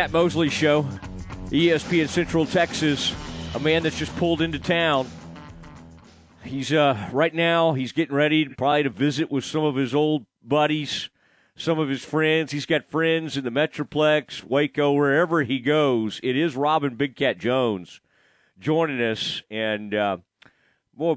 Matt Mosley Show, ESPN Central Texas. A man that's just pulled into town. He's uh, right now. He's getting ready probably to visit with some of his old buddies, some of his friends. He's got friends in the Metroplex, Waco, wherever he goes. It is Robin Big Cat Jones joining us, and uh,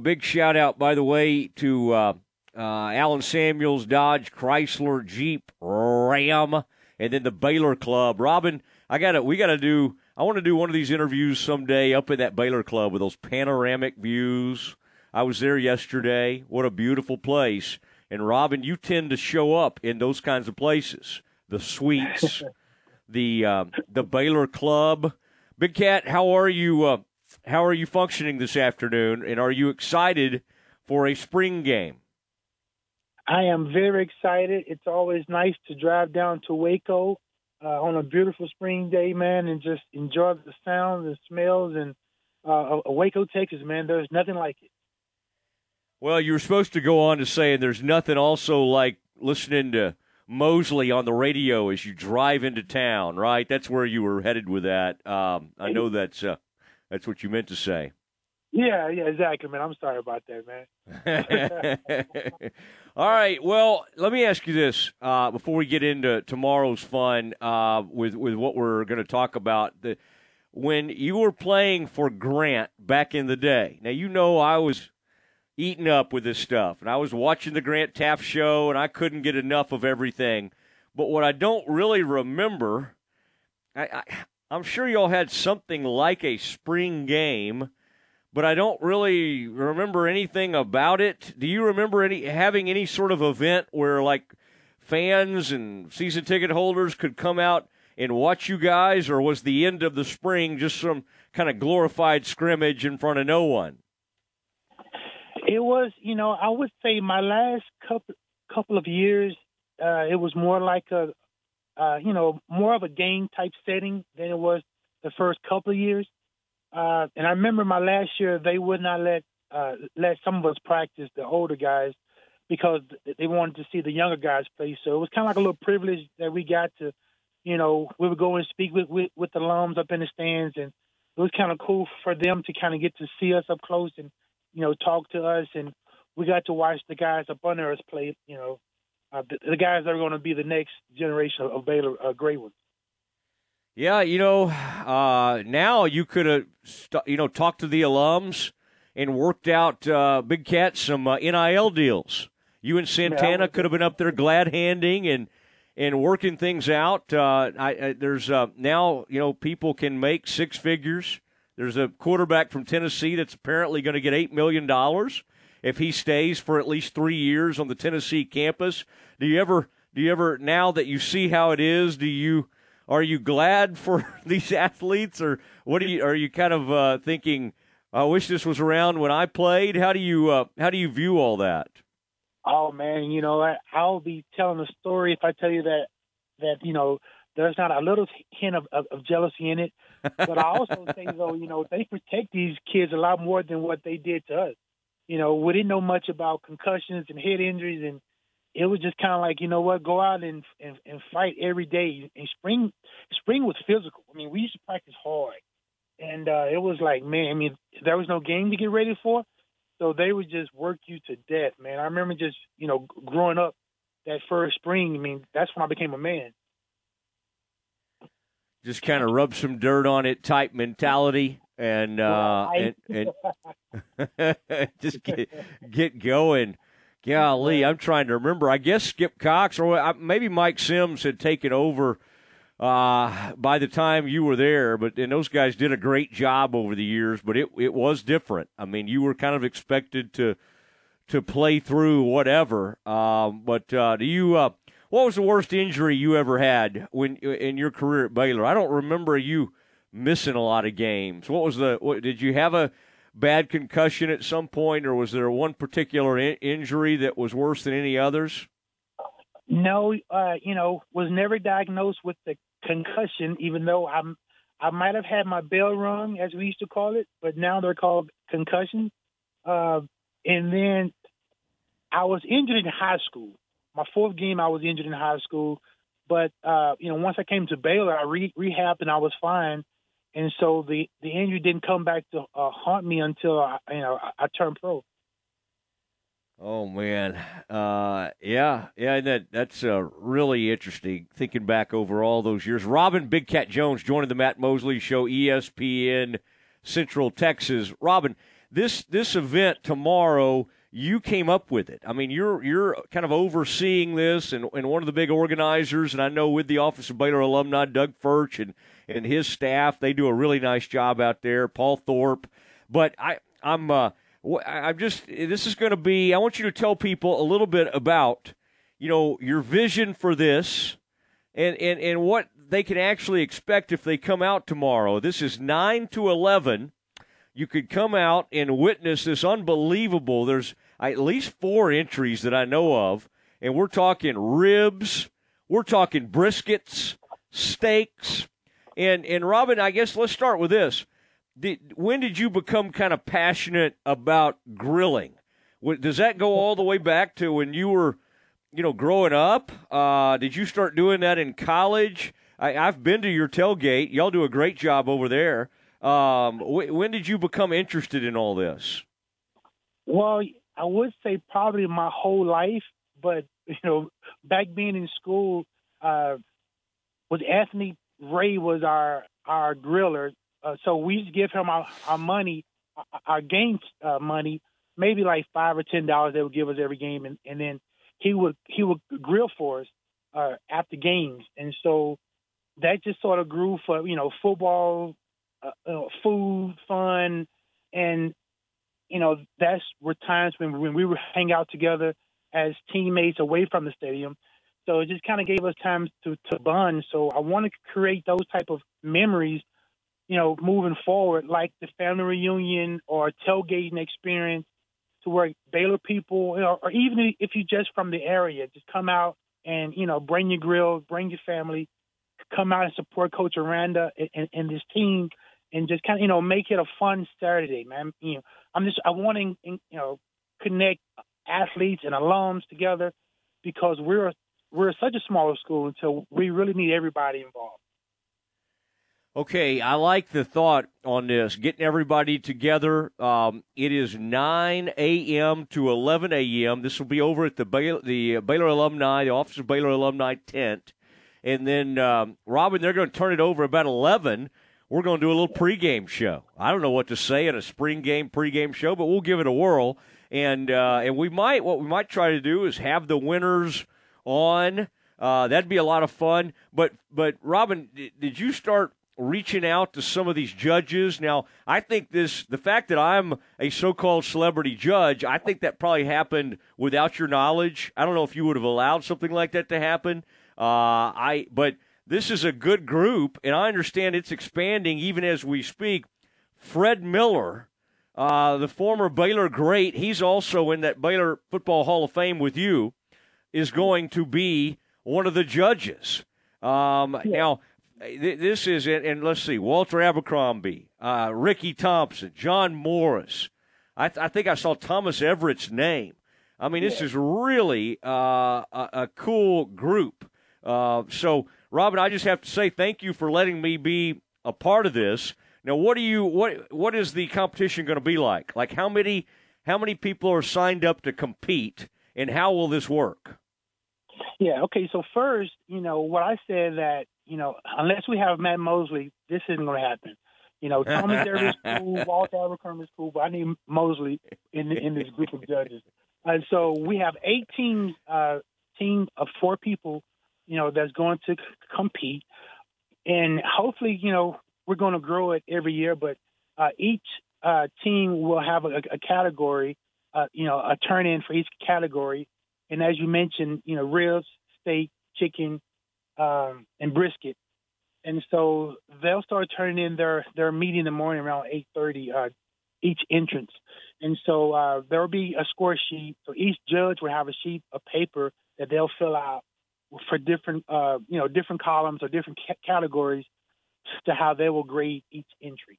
big shout out by the way to uh, uh, Allen Samuels, Dodge, Chrysler, Jeep, Ram, and then the Baylor Club. Robin, I got to we got to do. I want to do one of these interviews someday up in that Baylor Club with those panoramic views. I was there yesterday. What a beautiful place. And Robin, you tend to show up in those kinds of places. The suites, the uh, the Baylor Club. Big Cat, how are you? Uh, how are you functioning this afternoon? And are you excited for a spring game? I am very excited. It's always nice to drive down to Waco uh, on a beautiful spring day, man, and just enjoy the sounds and smells and uh, Waco, Texas, man. There's nothing like it. Well, you were supposed to go on to say, and there's nothing also like listening to Mosley on the radio as you drive into town, right? That's where you were headed with that. Um, I know that's uh, that's what you meant to say. Yeah, yeah, exactly, man. I'm sorry about that, man. All right. Well, let me ask you this uh, before we get into tomorrow's fun uh, with with what we're going to talk about. The, when you were playing for Grant back in the day, now you know I was eating up with this stuff, and I was watching the Grant Teaff show, and I couldn't get enough of everything. But what I don't really remember, I, I I'm sure y'all had something like a spring game but I don't really remember anything about it. Do you remember any having any sort of event where like fans and season ticket holders could come out and watch you guys, or was the end of the spring just some kind of glorified scrimmage in front of no one? It was, you know, I would say my last couple couple of years, uh, it was more like a, uh, you know, more of a game type setting than it was the first couple of years. Uh, and I remember my last year, they would not let uh, let some of us practice the older guys because they wanted to see the younger guys play. So it was kind of like a little privilege that we got to, you know, we would go and speak with with, with the alums up in the stands, and it was kind of cool for them to kind of get to see us up close and, you know, talk to us, and we got to watch the guys up under us play. You know, uh, the, the, guys that are going to be the next generation of Baylor uh, great ones. Yeah, you know, uh, now you could have, st- you know, talked to the alums and worked out uh, Big Cat some uh, NIL deals. You and Santana yeah. could have been up there glad handing and and working things out. Uh, I, I, there's uh, now you know people can make six figures. There's a quarterback from Tennessee that's apparently going to get eight million dollars if he stays for at least three years on the Tennessee campus. Do you ever? Do you ever? Now that you see how it is, do you? Are you glad for these athletes, or what are you? Are you kind of uh, thinking? I wish this was around when I played. How do you uh, how do you view all that? Oh man, you know I'll be telling a story if I tell you that that you know there's not a little hint of, of, of jealousy in it. But I also think though, you know, they protect these kids a lot more than what they did to us. You know, we didn't know much about concussions and head injuries and it was just kind of like you know what, go out and, and and fight every day. And spring, spring was physical. I mean, we used to practice hard, and uh, it was like, man, I mean, there was no game to get ready for, so they would just work you to death, man. I remember just you know growing up that first spring. I mean, that's when I became a man. Just kind of rub some dirt on it type mentality and uh, and, and just get get going. Golly, I'm trying to remember. I guess Skip Cox or maybe Mike Sims had taken over uh, by the time you were there, but and those guys did a great job over the years. But it it was different. I mean, you were kind of expected to to play through whatever. Um, but uh, do you? Uh, what was the worst injury you ever had when in your career at Baylor? I don't remember you missing a lot of games. What was the? What, did you have a bad concussion at some point, or was there one particular in- injury that was worse than any others? No, uh, you know, was never diagnosed with the concussion, even though I'm I might have had my bell rung, as we used to call it, but now they're called concussion. Uh, and then I was injured in high school. My fourth game, I was injured in high school. But uh, you know, once I came to Baylor, I re- rehabbed and I was fine. And so the the injury didn't come back to uh, haunt me until I, you know I, I turned pro. Oh man, uh, yeah, yeah, that that's uh, really interesting. Thinking back over all those years, Robin Big Cat Jones joining the Matt Mosley Show, ESPN Central Texas. Robin, this this event tomorrow, you came up with it. I mean, you're you're kind of overseeing this and, and one of the big organizers, and I know with the Office of Baylor alumni, Doug Furch and and his staff, they do a really nice job out there. Paul Thorpe, but I I'm. Uh, I'm just this is going to be. I want you to tell people a little bit about, you know, your vision for this, and and and what they can actually expect if they come out tomorrow. This is nine to eleven. You could come out and witness this unbelievable. There's at least four entries that I know of, and we're talking ribs, we're talking briskets, steaks, and and Robin. I guess let's start with this did, when did you become kind of passionate about grilling? Does that go all the way back to when you were, you know, growing up? Uh, did you start doing that in college? I, have been to your tailgate. Y'all do a great job over there. Um, wh- when did you become interested in all this? Well, I would say probably my whole life, but you know, back being in school, uh, with Anthony Ray was our our griller, uh, so we used to give him our, our money, our game uh, money, maybe like five or ten dollars. They would give us every game, and, and then he would he would grill for us uh, after games, and so that just sort of grew for you know football, uh, food, fun, and you know that's were times when when we would hang out together as teammates away from the stadium. So it just kind of gave us time to, to bond. So I want to create those type of memories you know, moving forward, like the family reunion or tailgating experience, to where Baylor people, you know, or even if you're just from the area, just come out and you know, bring your grill, bring your family, come out and support Coach Aranda and, and, and this team, and just kind of you know make it a fun Saturday, man. You know, I'm just I want to you know connect athletes and alums together because we're we're such a smaller school, so we really need everybody involved. Okay, I like the thought on this. Getting everybody together. Um, it is 9 a.m. to 11 a.m. This will be over at the Baylor, the Baylor alumni, the Office of Baylor alumni tent, and then um, Robin, they're going to turn it over about 11. We're going to do a little pregame show. I don't know what to say in a spring game pregame show, but we'll give it a whirl. And uh, and we might what we might try to do is have the winners on. Uh, that'd be a lot of fun. But but Robin, did you start reaching out to some of these judges. Now, I think this the fact that I'm a so-called celebrity judge, I think that probably happened without your knowledge. I don't know if you would have allowed something like that to happen. Uh, I but this is a good group, and I understand it's expanding even as we speak. Fred Miller, uh, the former Baylor great, he's also in that Baylor Football Hall of Fame with you, is going to be one of the judges. Um, yeah. Now, this is it. And let's see, Walter Abercrombie, uh, Ricky Thompson, John Morris. I, th- I, think I saw Thomas Everett's name. I mean, this yeah. is really uh, a, a, cool group. Uh, so, Robin, I just have to say thank you for letting me be a part of this. Now, what do you what what is the competition going to be like? Like, how many how many people are signed up to compete, and how will this work? Yeah. Okay. So first, you know, what I said that you know, unless we have Matt Mosley, this isn't going to happen. You know, Tommy is cool, Walter Abercrombie is cool, but I need Mosley in in this group of judges. And so we have 18 uh, team of four people, you know, that's going to c- compete, and hopefully, you know, we're going to grow it every year. But uh, each uh, team will have a, a category, uh, you know, a turn in for each category. And as you mentioned, you know, ribs, steak, chicken, um, and brisket. And so they'll start turning in their their meat in the morning around 8:30 uh, each entrance. And so uh, there'll be a score sheet. So each judge will have a sheet of paper that they'll fill out for different uh, you know different columns or different ca- categories to how they will grade each entry.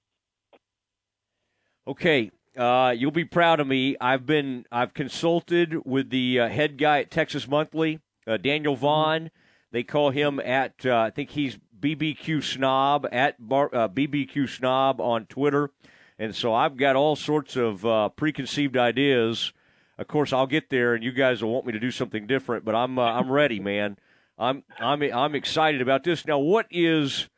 Okay, uh, you'll be proud of me. I've been I've consulted with the uh, head guy at Texas Monthly, uh, Daniel Vaughn. Mm-hmm They call him at uh, I think he's BBQ Snob at Bar, uh, BBQ Snob on Twitter, and so I've got all sorts of uh, preconceived ideas. Of course, I'll get there, and you guys will want me to do something different, but I'm uh, I'm ready, man. I'm I'm I'm excited about this. Now, what is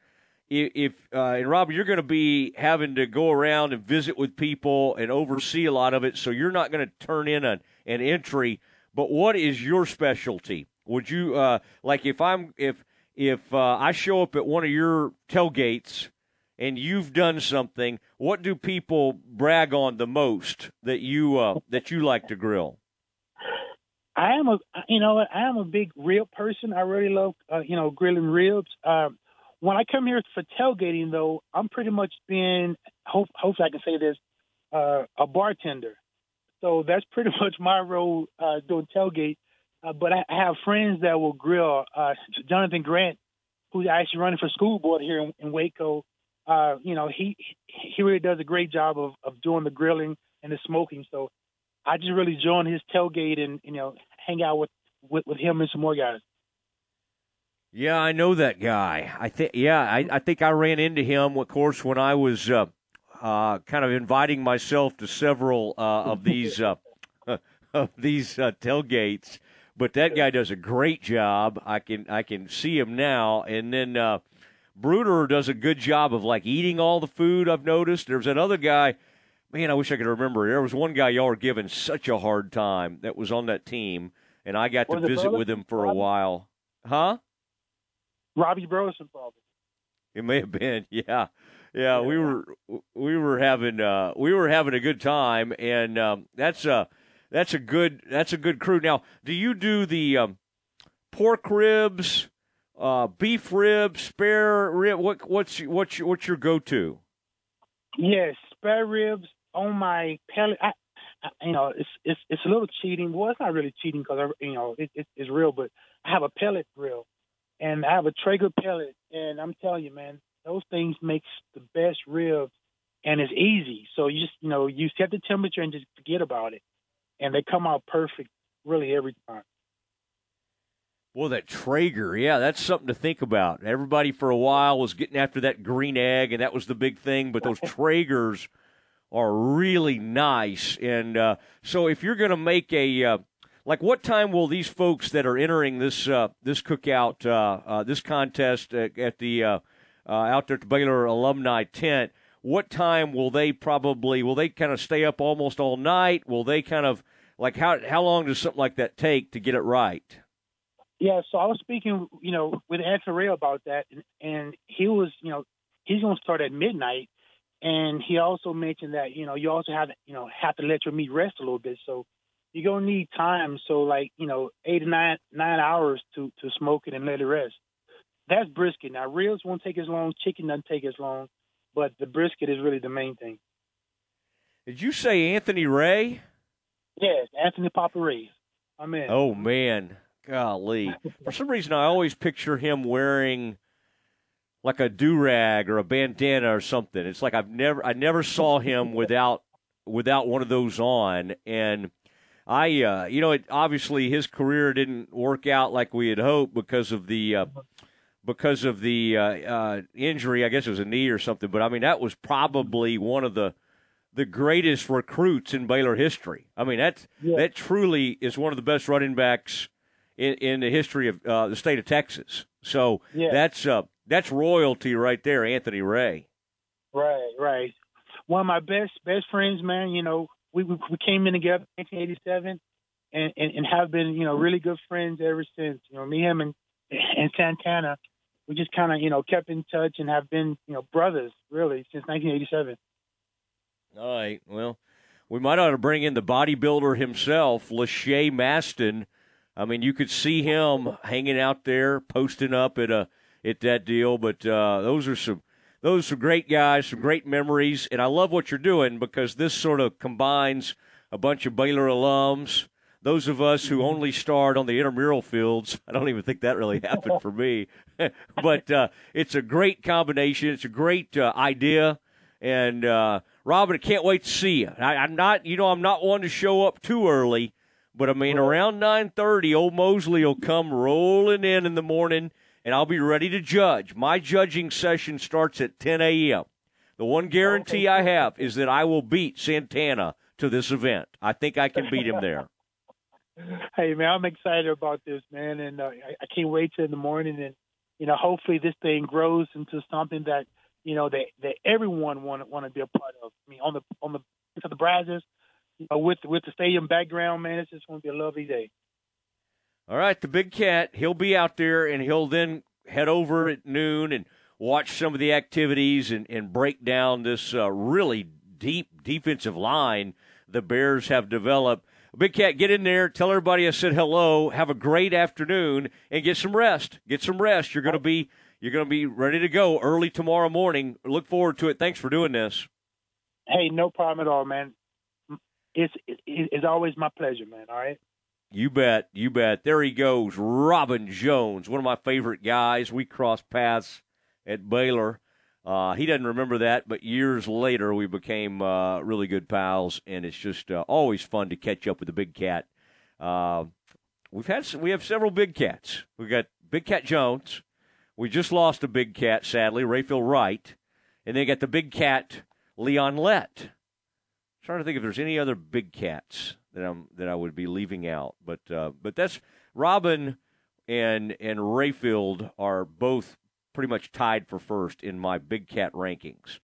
if uh, and Rob, you're going to be having to go around and visit with people and oversee a lot of it, so you're not going to turn in a, an entry. But what is your specialty? Would you uh, like if I'm if if uh, I show up at one of your tailgates and you've done something? What do people brag on the most that you uh, that you like to grill? I am a you know I am a big rib person. I really love uh, you know grilling ribs. Um, when I come here for tailgating, though, I'm pretty much being hope, hopefully I can say this uh, a bartender. So that's pretty much my role uh, doing tailgate. Uh, but I have friends that will grill. Uh, Jonathan Grant, who's actually running for school board here in, in Waco, uh, you know, he he really does a great job of, of doing the grilling and the smoking. So I just really join his tailgate and you know hang out with, with, with him and some more guys. Yeah, I know that guy. I think yeah, I, I think I ran into him, of course, when I was uh, uh, kind of inviting myself to several uh, of these uh, of these uh, tailgates. But that guy does a great job. I can I can see him now, and then uh, Bruder does a good job of like eating all the food. I've noticed. There's that other guy. Man, I wish I could remember. There was one guy y'all were giving such a hard time that was on that team, and I got to visit with him for a while. Huh? Robbie Burleson, probably. It may have been, yeah. Yeah, we were we were having uh, we were having a good time, and um, that's a that's a good that's a good crew. Now, do you do the um, pork ribs, uh, beef ribs, spare rib? What what's what's your, what's your go to? Yes, spare ribs on my pellet. I, I, you know, it's it's it's a little cheating. Well, it's not really cheating because you know it, it, it's real, but I have a pellet grill and I have a Traeger pellet, and I'm telling you, man, those things makes the best ribs, and it's easy. So you just, you know, you set the temperature and just forget about it, and they come out perfect, really every time. Well, that Traeger, yeah, that's something to think about. Everybody for a while was getting after that green egg, and that was the big thing. But those Traegers are really nice, and uh, so if you're going to make a uh, like what time will these folks that are entering this uh, this cookout uh, uh, this contest at, at the uh, uh, out there at the Baylor alumni tent? What time will they probably will they kind of stay up almost all night? Will they kind of like how how long does something like that take to get it right? Yeah, so I was speaking, you know, with Anthony about that, and, and he was, you know, he's going to start at midnight, and he also mentioned that, you know, you also have, you know, have to let your meat rest a little bit. So you're gonna need time. So like you know, eight to nine nine hours to to smoke it and let it rest. That's brisket. Now ribs won't take as long. Chicken doesn't take as long, but the brisket is really the main thing. Did you say Anthony Ray? Yes, Anthony Papa Ray. I'm in. Oh man, golly! For some reason, I always picture him wearing like a do rag or a bandana or something. It's like I've never I never saw him without without one of those on and I, uh, you know, it, obviously his career didn't work out like we had hoped because of the uh, because of the uh, uh, injury. I guess it was a knee or something. But I mean, that was probably one of the the greatest recruits in Baylor history. I mean, that yeah. that truly is one of the best running backs in, in the history of uh, the state of Texas. So yeah. that's uh, that's royalty right there, Anthony Ray. Right, right. One of my best best friends, man. You know, we, we, we came in together in 1987 and, and, and have been, you know, really good friends ever since. You know, me, him, and, and Santana, we just kind of, you know, kept in touch and have been, you know, brothers really since 1987. All right. Well, we might ought to bring in the bodybuilder himself, Lachey Maston. I mean, you could see him hanging out there, posting up at a at that deal. But uh, those are some those are great guys, some great memories, and I love what you're doing because this sort of combines a bunch of Baylor alums. Those of us who only starred on the intramural fields, I don't even think that really happened for me. but uh, it's a great combination. It's a great uh, idea. And uh, Robin, I can't wait to see you. I, I'm not, you know, I'm not one to show up too early, But I mean, around nine thirty, old Mosley will come rolling in in the morning, and I'll be ready to judge. My judging session starts at ten a.m. The one guarantee I have is that I will beat Santana to this event. I think I can beat him there. hey man, I'm excited about this, man, and uh, I, I can't wait till in the morning, and you know, hopefully this thing grows into something that you know that that everyone want want to be a part of. I mean, on the on the to the Brazos, you know, with with the stadium background, man, it's just going to be a lovely day. All right, the big cat, he'll be out there, and he'll then head over at noon and watch some of the activities and, and break down this uh, really deep defensive line the Bears have developed. Big Cat, get in there. Tell everybody I said hello. Have a great afternoon and get some rest. Get some rest. You're going to be you're going to be ready to go early tomorrow morning. Look forward to it. Thanks for doing this. Hey, no problem at all, man. It's it's always my pleasure, man. All right. You bet. You bet. There he goes, Robin Jones, one of my favorite guys. We crossed paths at Baylor. Uh, he doesn't remember that, but years later we became uh, really good pals, and it's just uh, always fun to catch up with the big cat. Uh, we've had we have several big cats. We've got Big Cat Jones. We just lost a big cat, sadly, Rayfield Wright, and they got the big cat Leon Lett. trying to think if there's any other big cats that I'm that I would be leaving out, but uh, but that's Robin and and Rayfield are both pretty much tied for first in my big cat rankings.